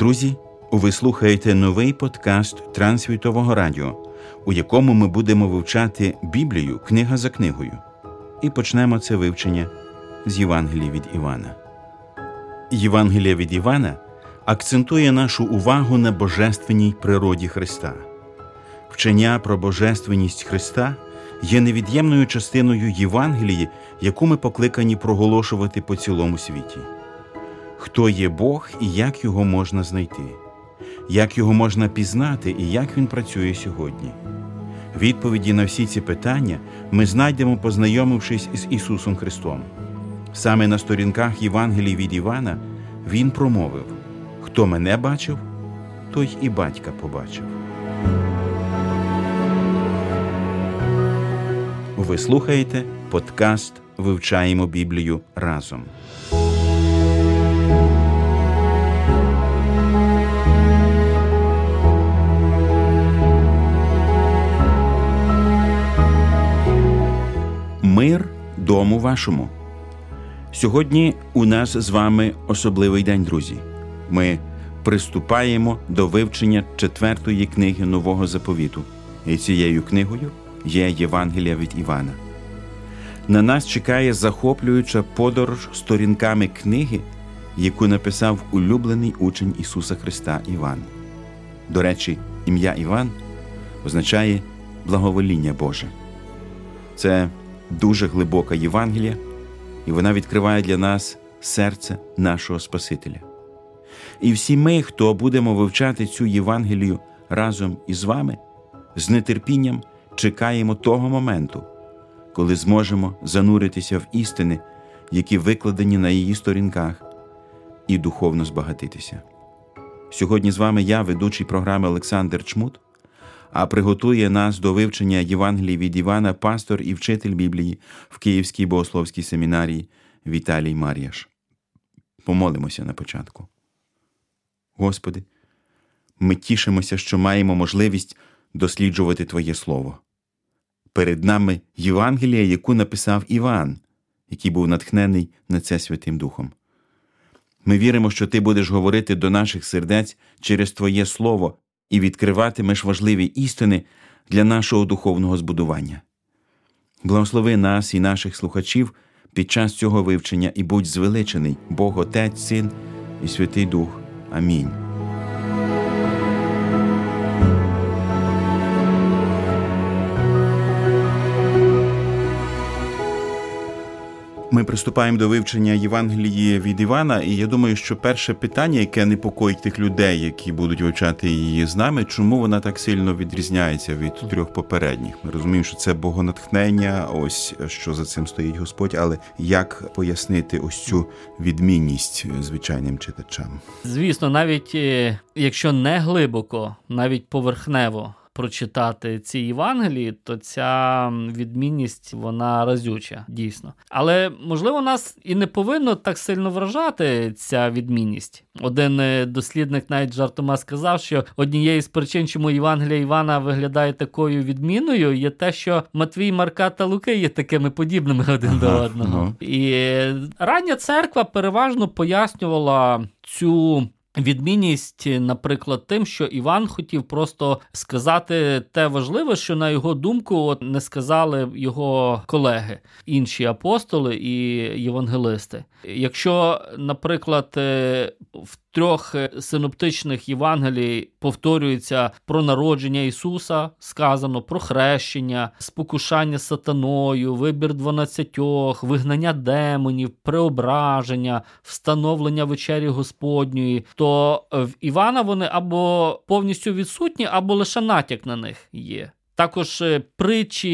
Друзі, ви слухаєте новий подкаст Трансвітового радіо, у якому ми будемо вивчати Біблію книга за книгою. І почнемо це вивчення з Євангелія від Івана. Євангелія від Івана акцентує нашу увагу на божественній природі Христа. Вчення про божественність Христа є невід'ємною частиною Євангелії, яку ми покликані проголошувати по цілому світі. Хто є Бог і як його можна знайти, як його можна пізнати і як він працює сьогодні. Відповіді на всі ці питання ми знайдемо, познайомившись з Ісусом Христом. Саме на сторінках Євангелії від Івана Він промовив: Хто мене бачив, той і батька побачив. Ви слухаєте подкаст Вивчаємо Біблію разом. Мир дому вашому. Сьогодні у нас з вами особливий день, друзі. Ми приступаємо до вивчення четвертої книги нового заповіту. І цією книгою є Євангелія від Івана. На нас чекає захоплююча подорож сторінками книги, яку написав улюблений учень Ісуса Христа Іван. До речі, ім'я Іван означає благовоління Боже. Це дуже глибока Євангелія, і вона відкриває для нас серце нашого Спасителя. І всі ми, хто будемо вивчати цю Євангелію разом із вами, з нетерпінням чекаємо того моменту, коли зможемо зануритися в істини, які викладені на її сторінках, і духовно збагатитися. Сьогодні з вами я, ведучий програми Олександр Чмут а приготує нас до вивчення Євангелії від Івана, пастор і вчитель Біблії в Київській богословській семінарії Віталій Мар'яш. Помолимося на початку. Господи, ми тішимося, що маємо можливість досліджувати Твоє Слово. Перед нами Євангелія, яку написав Іван, який був натхнений на це Святим Духом. Ми віримо, що Ти будеш говорити до наших сердець через Твоє Слово і відкриватимеш важливі істини для нашого духовного збудування. Благослови нас і наших слухачів під час цього вивчення і будь звеличений Бог Отець, Син і Святий Дух. Амінь. Ми приступаємо до вивчення Євангелії від Івана, і я думаю, що перше питання, яке непокоїть тих людей, які будуть вивчати її з нами, чому вона так сильно відрізняється від трьох попередніх? Ми розуміємо, що це богонатхнення, ось що за цим стоїть Господь, але як пояснити ось цю відмінність звичайним читачам? Звісно, навіть е, якщо не глибоко, навіть поверхнево прочитати ці Євангелії, то ця відмінність вона разюча, дійсно. Але можливо нас і не повинно так сильно вражати ця відмінність. Один е, дослідник навіть жартома сказав, що однією з причин, чому Євангелія Івана виглядає такою відміною, є те, що Матвій, Марка та Луки є такими подібними один ага, до одного. Ну. І рання церква переважно пояснювала цю. Відмінність, наприклад, тим, що Іван хотів просто сказати те важливе, що на його думку от не сказали його колеги, інші апостоли і євангелисти. Якщо, наприклад, е, в трьох е, синоптичних Євангелій повторюється про народження Ісуса, сказано про хрещення, спокушання сатаною, вибір дванадцятьох, вигнання демонів, преображення, встановлення вечері Господньої, то в Івана вони або повністю відсутні, або лише натяк на них є. Також е, притчі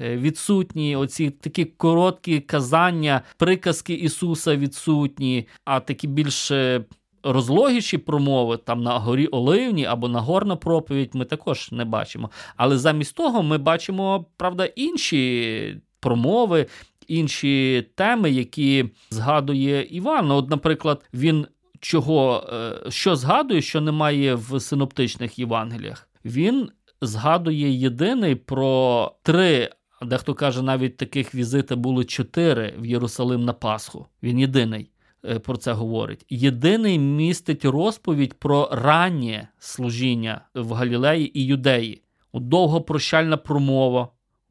е, відсутні, оці такі короткі казання, приказки Ісуса відсутні, а такі більш розлогіші промови там на горі Оливні або на горна проповідь ми також не бачимо. Але замість того ми бачимо, правда, інші промови, інші теми, які згадує Іван. От, наприклад, він чого е, що згадує, що немає в синоптичних Євангеліях. Він згадує єдиний про три. Дехто каже, навіть таких візити було чотири в Єрусалим на Пасху. Він єдиний е, про це говорить. Єдиний містить розповідь про раннє служіння в Галілеї і Юдеї. Довгопрощальна промова,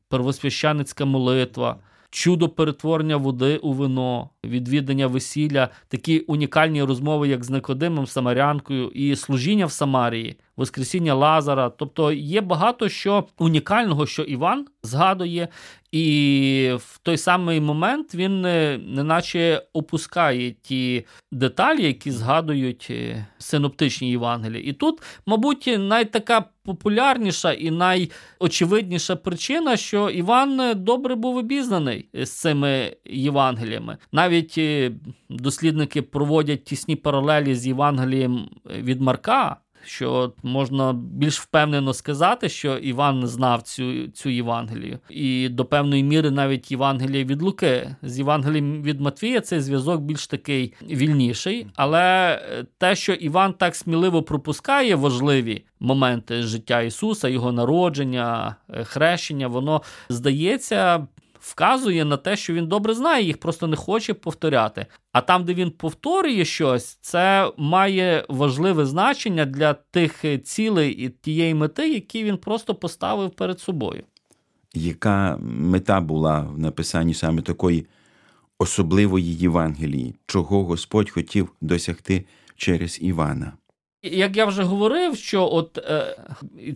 первосвящаницька молитва, чудо перетворення води у вино, відвідання весілля, такі унікальні розмови, як з Никодимом, Самарянкою, і служіння в Самарії, Воскресіння Лазара. Тобто є багато що унікального, що Іван згадує, і в той самий момент він е, неначе опускає ті деталі, які згадують е, синоптичні Євангелії. І тут, мабуть, найтака популярніша і найочевидніша причина, що Іван добре був обізнаний з цими Євангеліями. Навіть е, дослідники проводять тісні паралелі з Євангелієм від Марка що можна більш впевнено сказати, що Іван знав цю цю Євангелію, і до певної міри навіть Євангелія від Луки з Євангелієм від Матвія цей зв'язок більш такий вільніший. Але те, що Іван так сміливо пропускає важливі моменти життя Ісуса, його народження, е, хрещення, воно здається вказує на те, що він добре знає, їх просто не хоче повторяти. А там, де він повторює щось, це має важливе значення для тих цілей і тієї мети, які він просто поставив перед собою. Яка мета була в написанні саме такої особливої Євангелії, чого Господь хотів досягти через Івана? Як я вже говорив, що от е,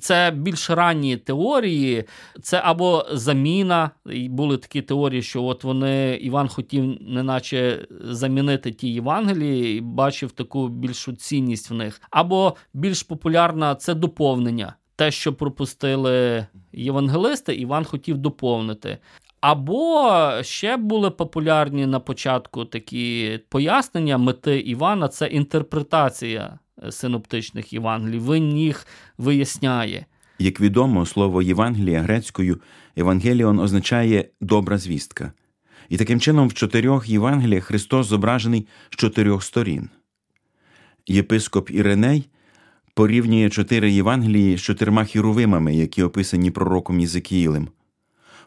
це більш ранні теорії, це або заміна. Були такі теорії, що от вони Іван хотів, неначе замінити ті Євангелії, і бачив таку більшу цінність в них, або більш популярна це доповнення. Те, що пропустили євангелисти, Іван хотів доповнити. Або ще були популярні на початку такі пояснення мети Івана це інтерпретація синоптичних Євангелій. Він їх виясняє. Як відомо, слово Євангелія грецькою Евангеліон означає добра звістка. І таким чином в чотирьох Євангеліях Христос зображений з чотирьох сторін. Єпископ Іреней порівнює чотири Євангелії з чотирма хіровимами, які описані пророком Єзекіїлем.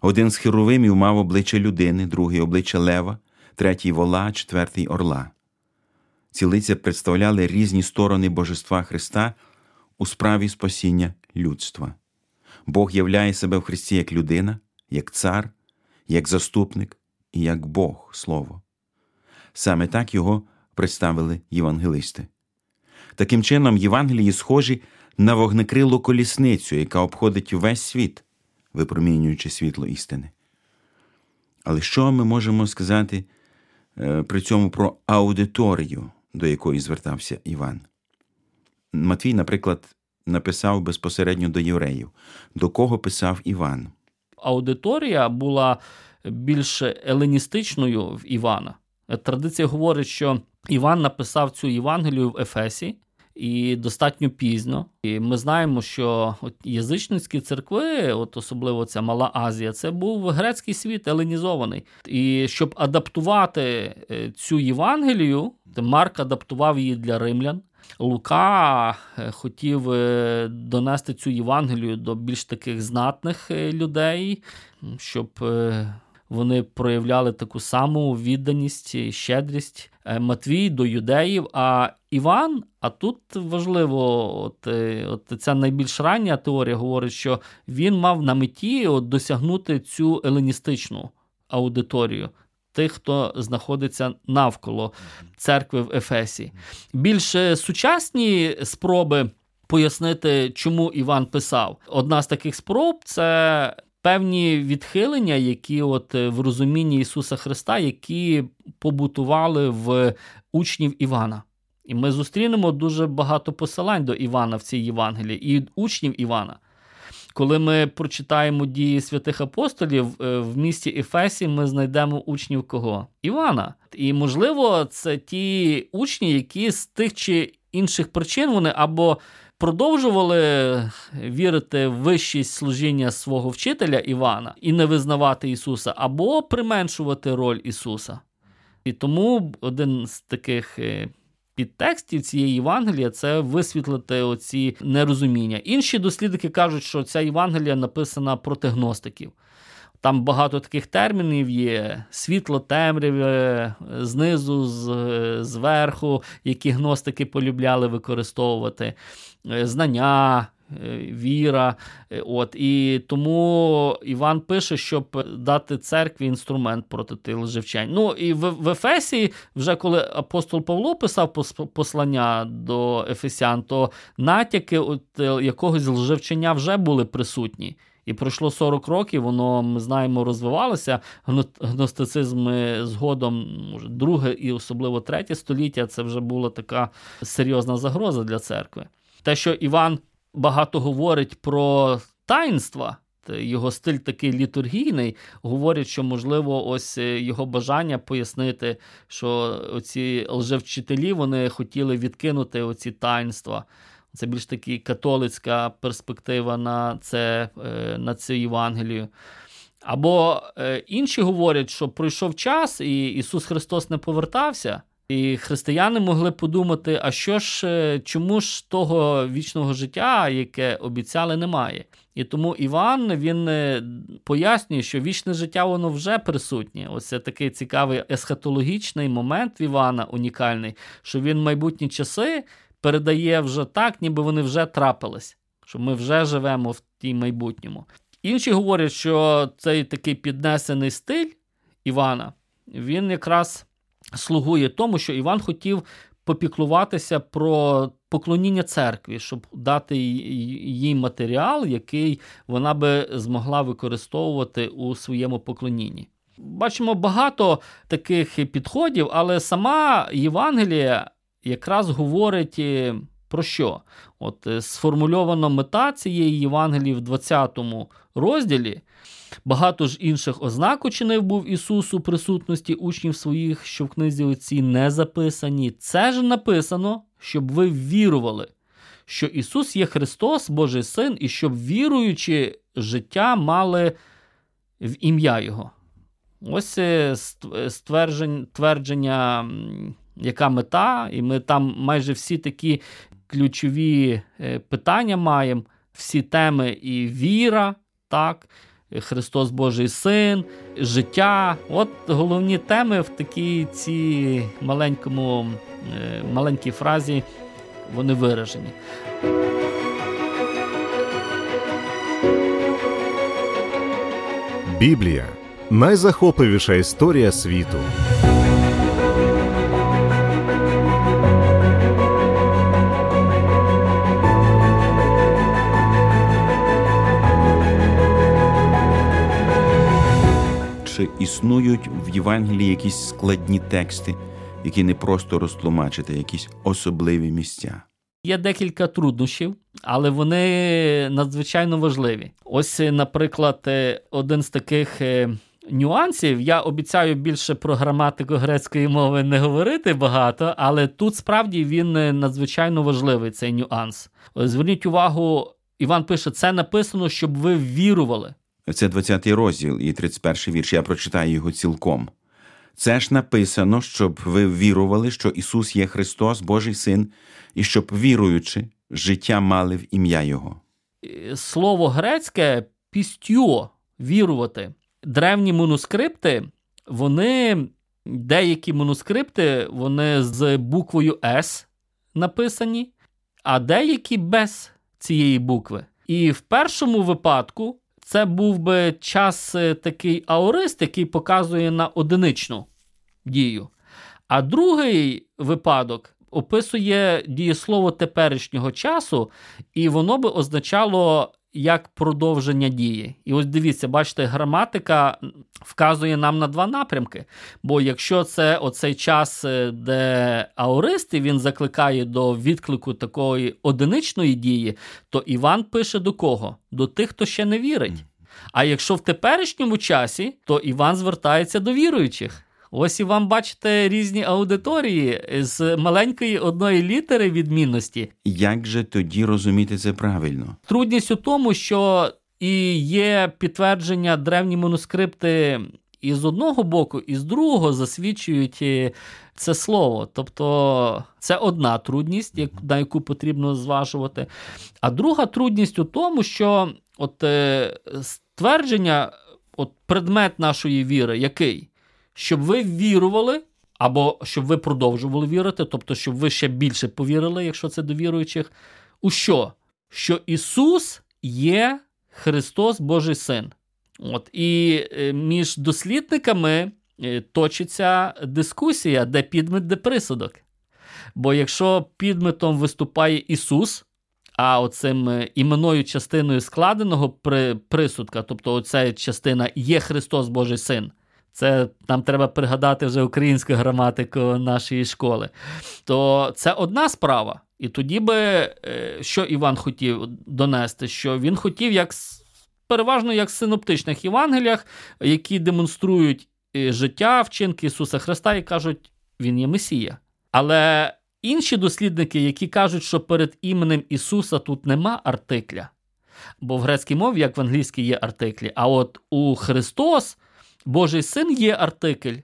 Один з хіровимів мав обличчя людини, другий обличчя лева, третій вола, четвертий орла. Ці лиця представляли різні сторони Божества Христа у справі спасіння людства. Бог являє себе в Христі як людина, як цар, як заступник і як Бог Слово. Саме так його представили євангелисти. Таким чином, Євангелії схожі на вогнекрилу колісницю, яка обходить увесь світ, випромінюючи світло істини. Але що ми можемо сказати е, при цьому про аудиторію до якої звертався Іван. Матвій, наприклад, написав безпосередньо до євреїв, до кого писав Іван. Аудиторія була більш еленістичною в Івана. Традиція говорить, що Іван написав цю Євангелію в Ефесі. І достатньо пізно. І ми знаємо, що от язичницькі церкви, от особливо ця Мала Азія, це був грецький світ еленізований. І щоб адаптувати е, цю Євангелію, Марк адаптував її для римлян. Лука е, хотів е, донести цю Євангелію до більш таких знатних людей, щоб вони проявляли таку саму відданість, і щедрість Матвій до юдеїв. А Іван, а тут важливо, от, от ця найбільш рання теорія говорить, що він мав на меті от, досягнути цю еленістичну аудиторію тих, хто знаходиться навколо церкви в Ефесі. Більш сучасні спроби пояснити, чому Іван писав. Одна з таких спроб це. Певні відхилення, які от в розумінні Ісуса Христа, які побутували в учнів Івана. І ми зустрінемо дуже багато посилань до Івана в цій Євангелії і учнів Івана. Коли ми прочитаємо дії святих апостолів е, в місті Ефесі, ми знайдемо учнів кого? Івана. І, можливо, це ті учні, які з тих чи інших причин вони або продовжували вірити в вищість служіння свого вчителя Івана і не визнавати Ісуса, або применшувати роль Ісуса. І тому один з таких е, підтекстів цієї Євангелія це висвітлити оці нерозуміння. Інші дослідники кажуть, що ця Євангелія написана проти гностиків. Там багато таких термінів є: світло, темряве, знизу, зверху, які гностики полюбляли використовувати, е, знання. Е, віра, е, от і тому Іван пише, щоб дати церкві інструмент проти тих лжевчень. Ну і в, в Ефесі, вже коли апостол Павло писав послання до Ефесян, то натяки от якогось лжевчення вже були присутні. І пройшло 40 років, воно ми знаємо, розвивалося. Гностицизм згодом, може, друге і особливо третє століття це вже була така серйозна загроза для церкви. Те, що Іван багато говорить про таїнства, його стиль такий літургійний, говорять, що, можливо, ось його бажання пояснити, що оці лжевчителі вони хотіли відкинути оці таїнства. Це більш таки католицька перспектива на це, е, на цю Євангелію. Або е, інші говорять, що пройшов час, і Ісус Христос не повертався. І християни могли подумати, а що ж, е, чому ж того вічного життя, яке обіцяли, немає. І тому Іван він пояснює, що вічне життя воно вже присутнє. Ось це такий цікавий есхатологічний момент в Івана, унікальний, що він в майбутні часи передає вже так, ніби вони вже трапились, що ми вже живемо в тій майбутньому. Інші говорять, що цей такий піднесений стиль Івана, він якраз слугує тому, що Іван хотів попіклуватися про поклоніння церкві, щоб дати їй матеріал, який вона би змогла використовувати у своєму поклонінні. Бачимо багато таких підходів, але сама Євангелія якраз говорить е, про що? От е, Сформульована мета цієї Євангелії в 20 розділі. Багато ж інших ознак учинив був Ісус у присутності учнів своїх, що в книзі оці не записані. Це ж написано, щоб ви вірували, що Ісус є Христос, Божий Син, і щоб віруючи життя мали в ім'я Його. Ось е, ствердження яка мета, і ми там майже всі такі ключові е, питання маємо, всі теми і віра, так, Христос Божий Син, життя. От головні теми в такій цій маленькому, е, маленькій фразі вони виражені. Біблія найзахопливіша історія світу. Чи існують в Євангелії якісь складні тексти, які не просто розтлумачити, якісь особливі місця. Є декілька труднощів, але вони надзвичайно важливі. Ось, наприклад, е, один з таких е, нюансів. Я обіцяю більше про граматику грецької мови не говорити багато, але тут справді він е, надзвичайно важливий цей нюанс. Зверніть увагу, Іван пише: це написано, щоб ви вірували. Це 20-й розділ і 31-й вірш. Я прочитаю його цілком. Це ж написано, щоб ви вірували, що Ісус є Христос, Божий Син, і щоб, віруючи, життя мали в ім'я Його. Слово грецьке пістьо вірувати. Древні манускрипти, вони, деякі манускрипти, вони з буквою С написані, а деякі без цієї букви. І в першому випадку це був би час е, такий аорист, який показує на одиничну дію. А другий випадок описує дієслово теперішнього часу, і воно би означало як продовження дії. І ось дивіться, бачите, граматика вказує нам на два напрямки. Бо якщо це оцей час, е, де аористи він закликає до відклику такої одиничної дії, то Іван пише до кого? До тих, хто ще не вірить. А якщо в теперішньому часі, то Іван звертається до віруючих. Ось і вам бачите різні аудиторії з маленької одної літери відмінності. Як же тоді розуміти це правильно? Трудність у тому, що і є підтвердження древні манускрипти і з одного боку, і з другого засвідчують е, це слово. Тобто це одна трудність, на яку потрібно зважувати. А друга трудність у тому, що от е, ствердження от предмет нашої віри, який? Щоб ви вірували, або щоб ви продовжували вірити, тобто, щоб ви ще більше повірили, якщо це до віруючих, у що? Що Ісус є Христос Божий Син. От, І е, між дослідниками е, точиться дискусія, де підмет, де присудок. Бо якщо підметом виступає Ісус, а оцим е, іменною частиною складеного при, присудка, тобто оця частина є Христос Божий Син. Це нам треба пригадати вже українську граматику нашої школи. То це одна справа. І тоді би, е, що Іван хотів донести, що він хотів, як переважно як в синоптичних Євангеліях, які демонструють е, життя, вчинки Ісуса Христа і кажуть, Він є Месія. Але інші дослідники, які кажуть, що перед іменем Ісуса тут нема артикля, бо в грецькій мові, як в англійській, є артиклі, а от у Христос, Божий син є артикль,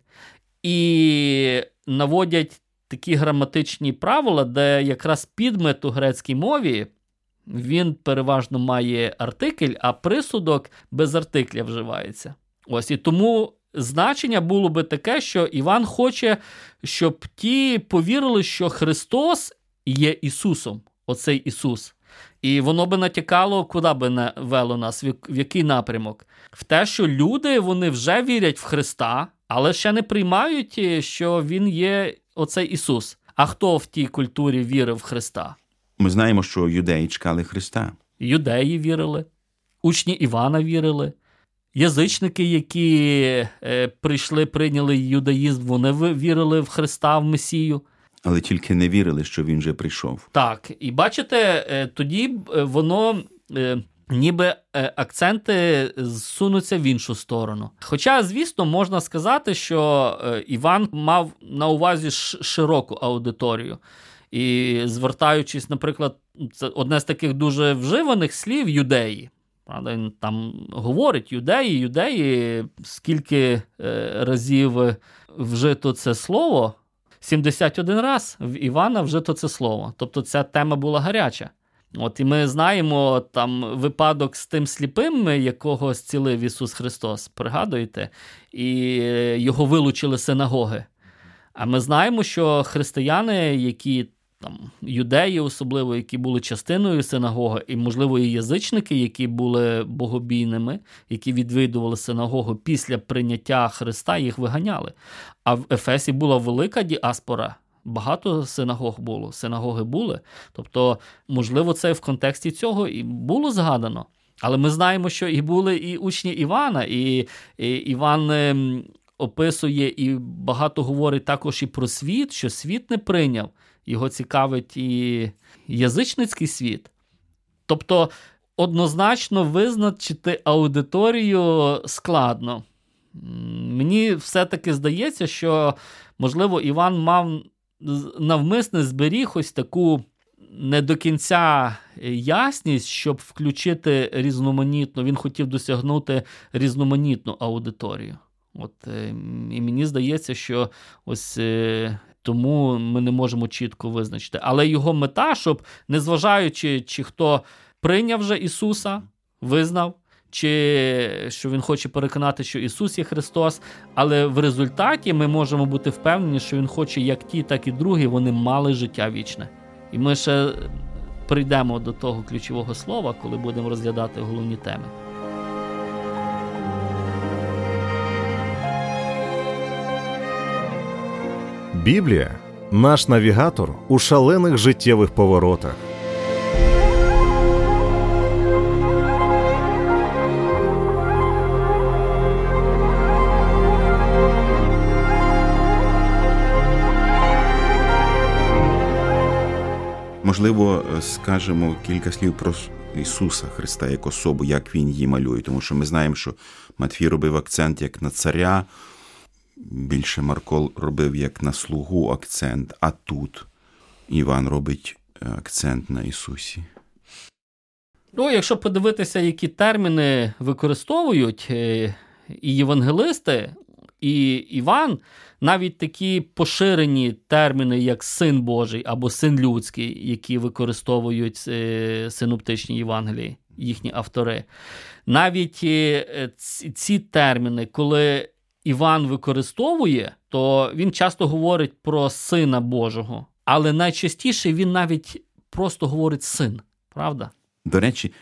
і наводять такі граматичні правила, де якраз підмет у грецькій мові. Він переважно має артикль, а присудок без артикля вживається. Ось і тому значення було би таке, що Іван хоче, щоб ті повірили, що Христос є Ісусом, оцей Ісус. І воно би натякало, куди би не вело нас, в який напрямок? В те, що люди вони вже вірять в Христа, але ще не приймають, що Він є оцей Ісус. А хто в тій культурі вірив в Христа? Ми знаємо, що юдеї чекали Христа. Юдеї вірили, учні Івана вірили. Язичники, які е, прийшли, прийняли юдаїзм, вони вірили в Христа, в Месію. Але тільки не вірили, що він вже прийшов. Так, і бачите, е, тоді е, воно. Е, ніби акценти зсунуться в іншу сторону. Хоча, звісно, можна сказати, що Іван мав на увазі широку аудиторію. І звертаючись, наприклад, це одне з таких дуже вживаних слів юдеї. Правда, Він там говорить юдеї, юдеї, скільки разів вжито це слово. 71 раз в Івана вжито це слово. Тобто ця тема була гаряча. От І ми знаємо там випадок з тим сліпим, якого зцілив Ісус Христос, пригадуєте, і його вилучили синагоги. А ми знаємо, що християни, які там юдеї, особливо, які були частиною синагоги, і, можливо, і язичники, які були богобійними, які відвідували синагогу після прийняття Христа, їх виганяли. А в Ефесі була велика діаспора. Багато синагог було, синагоги були. Тобто, можливо, це в контексті цього і було згадано. Але ми знаємо, що і були і учні Івана, і, і Іван ем, описує і багато говорить також і про світ, що світ не прийняв його цікавить і язичницький світ.Тобто однозначно визначити аудиторію складно. Мені все-таки здається, що, можливо, Іван мав навмисне зберіг ось таку не до кінця ясність, щоб включити різноманітну. Він хотів досягнути різноманітну аудиторію. От, е, І мені здається, що ось е, тому ми не можемо чітко визначити. Але його мета, щоб незважаючи, чи хто прийняв вже Ісуса, визнав, чи що Він хоче переконати, що Ісус є Христос, але в результаті ми можемо бути впевнені, що Він хоче, як ті, так і другі, вони мали життя вічне. І ми ще прийдемо до того ключового слова, коли будемо розглядати головні теми. Біблія наш навігатор у шалених життєвих поворотах. Можливо, скажемо кілька слів про Ісуса Христа як особу, як Він її малює, тому що ми знаємо, що Матвій робив акцент як на царя більше Маркол робив як на слугу акцент, а тут Іван робить е, акцент на Ісусі. Ну, якщо подивитися, які терміни використовують е, і євангелисти, і Іван, навіть такі поширені терміни, як син Божий або син людський, які використовують е, синоптичні Євангелії. їхні автори. Навіть ці терміни, коли Іван використовує, то він часто говорить про Сина Божого, але найчастіше він навіть просто говорить син, правда? До речі,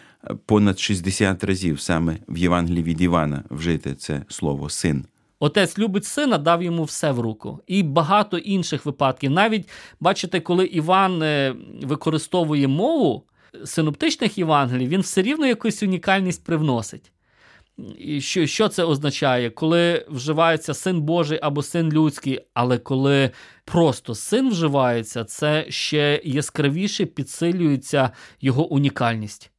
понад 60 разів саме в Євангелії від Івана вжити це слово син. Отець любить сина, дав йому все в руку. І багато інших випадків. Навіть бачите, коли Іван е, використовує мову синоптичних Євангелій, він все рівно якусь унікальність привносить. І Що що це означає? Коли вживається син Божий або син людський, але коли просто син вживається, це ще яскравіше підсилюється його унікальність.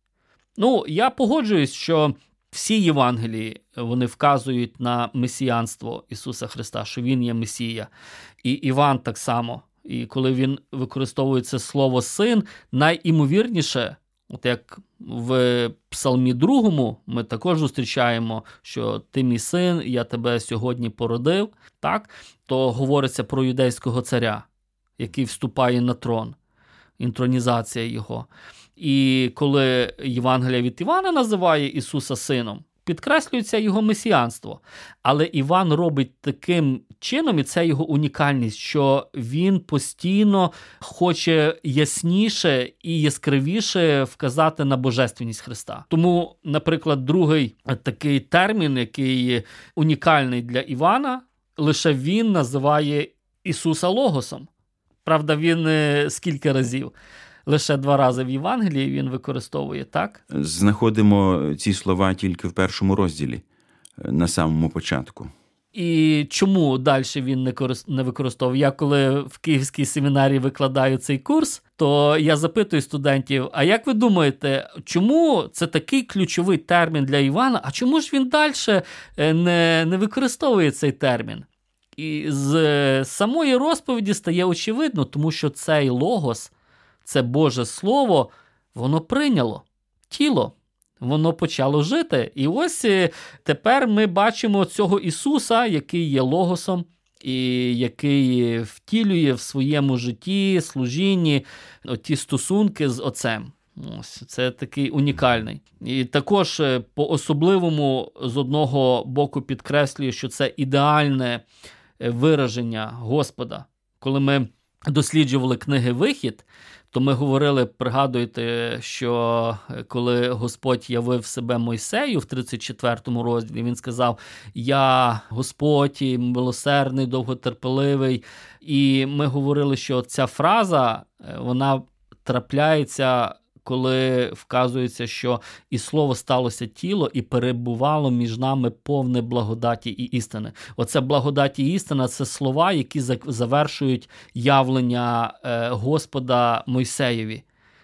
Ну, я погоджуюсь, що всі Євангелії вони вказують на месіянство Ісуса Христа, що Він є Месія. І Іван так само. І коли він використовує це слово син, найімовірніше, от як в Псалмі другому, ми також зустрічаємо, що ти мій син, я тебе сьогодні породив, так, то говориться про юдейського царя, який вступає на трон, інтронізація його. І коли Євангелія від Івана називає Ісуса Сином, підкреслюється його месіанство. Але Іван робить таким чином, і це його унікальність, що він постійно хоче ясніше і яскравіше вказати на божественність Христа. Тому, наприклад, другий такий термін, який унікальний для Івана, лише він називає Ісуса Логосом. Правда, він е, скільки разів лише два рази в Євангелії він використовує так. Знаходимо ці слова тільки в першому розділі е, на самому початку. І чому далі він не не використовує? Я коли в Київській семінарі викладаю цей курс, то я запитую студентів: а як ви думаєте, чому це такий ключовий термін для Івана? А чому ж він далі е, не, не використовує цей термін? І з е, самої розповіді стає очевидно, тому що цей логос це Боже Слово, воно прийняло тіло, воно почало жити. І ось е, тепер ми бачимо цього Ісуса, який є Логосом. І який втілює в своєму житті, служінні ті стосунки з Отцем. Ось Це такий унікальний. І також е, по-особливому з одного боку підкреслює, що це ідеальне е, вираження Господа. Коли ми досліджували книги Вихід, то ми говорили, пригадуєте, що е, коли Господь явив себе Мойсею в 34-му розділі, він сказав: Я Господь, милосердний, довготерпеливий. І ми говорили, що ця фраза е, вона трапляється коли вказується, що і слово сталося тіло, і перебувало між нами повне благодаті і істини. Оце благодаті і істина це слова, які завершують явлення е, Господа Мойсеєві.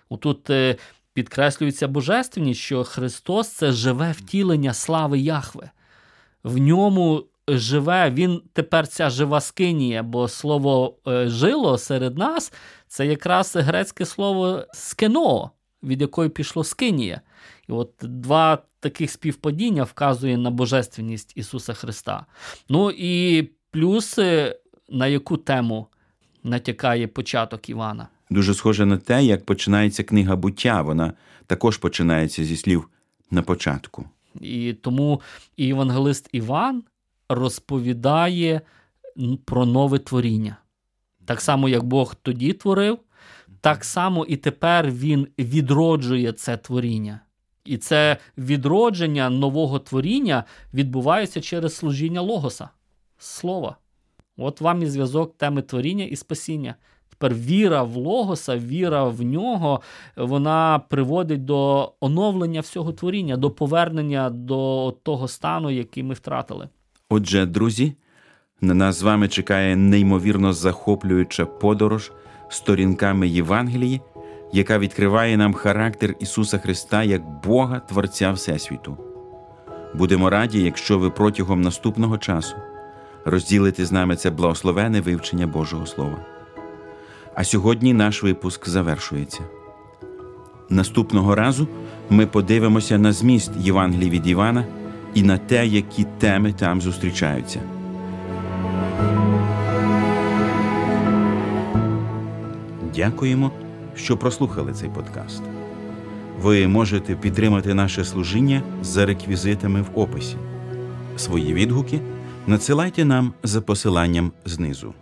Отут е, підкреслюється божественність, що Христос це живе втілення слави Яхве. В ньому живе, він тепер ця жива скинія, бо слово е, жило серед нас це якраз грецьке слово скено від якої пішло Скинія. І от два таких співпадіння вказує на божественність Ісуса Христа. Ну і плюс на яку тему натякає початок Івана. Дуже схоже на те, як починається книга буття. Вона також починається зі слів на початку. І тому і євангелист Іван розповідає про нове творіння. Так само, як Бог тоді творив, так само і тепер він відроджує це творіння. І це відродження нового творіння відбувається через служіння логоса, слова. От вам і зв'язок теми творіння і спасіння. Тепер віра в логоса, віра в нього, вона приводить до оновлення всього творіння, до повернення до того стану, який ми втратили. Отже, друзі, на нас з вами чекає неймовірно захоплююча подорож сторінками Євангелії, яка відкриває нам характер Ісуса Христа як Бога Творця Всесвіту. Будемо раді, якщо ви протягом наступного часу розділите з нами це благословене вивчення Божого Слова. А сьогодні наш випуск завершується. Наступного разу ми подивимося на зміст Євангелії від Івана і на те, які теми там зустрічаються. Дякуємо, що прослухали цей подкаст. ви можете підтримати наше служіння за реквізитами в описі. Свої відгуки надсилайте нам за посиланням знизу.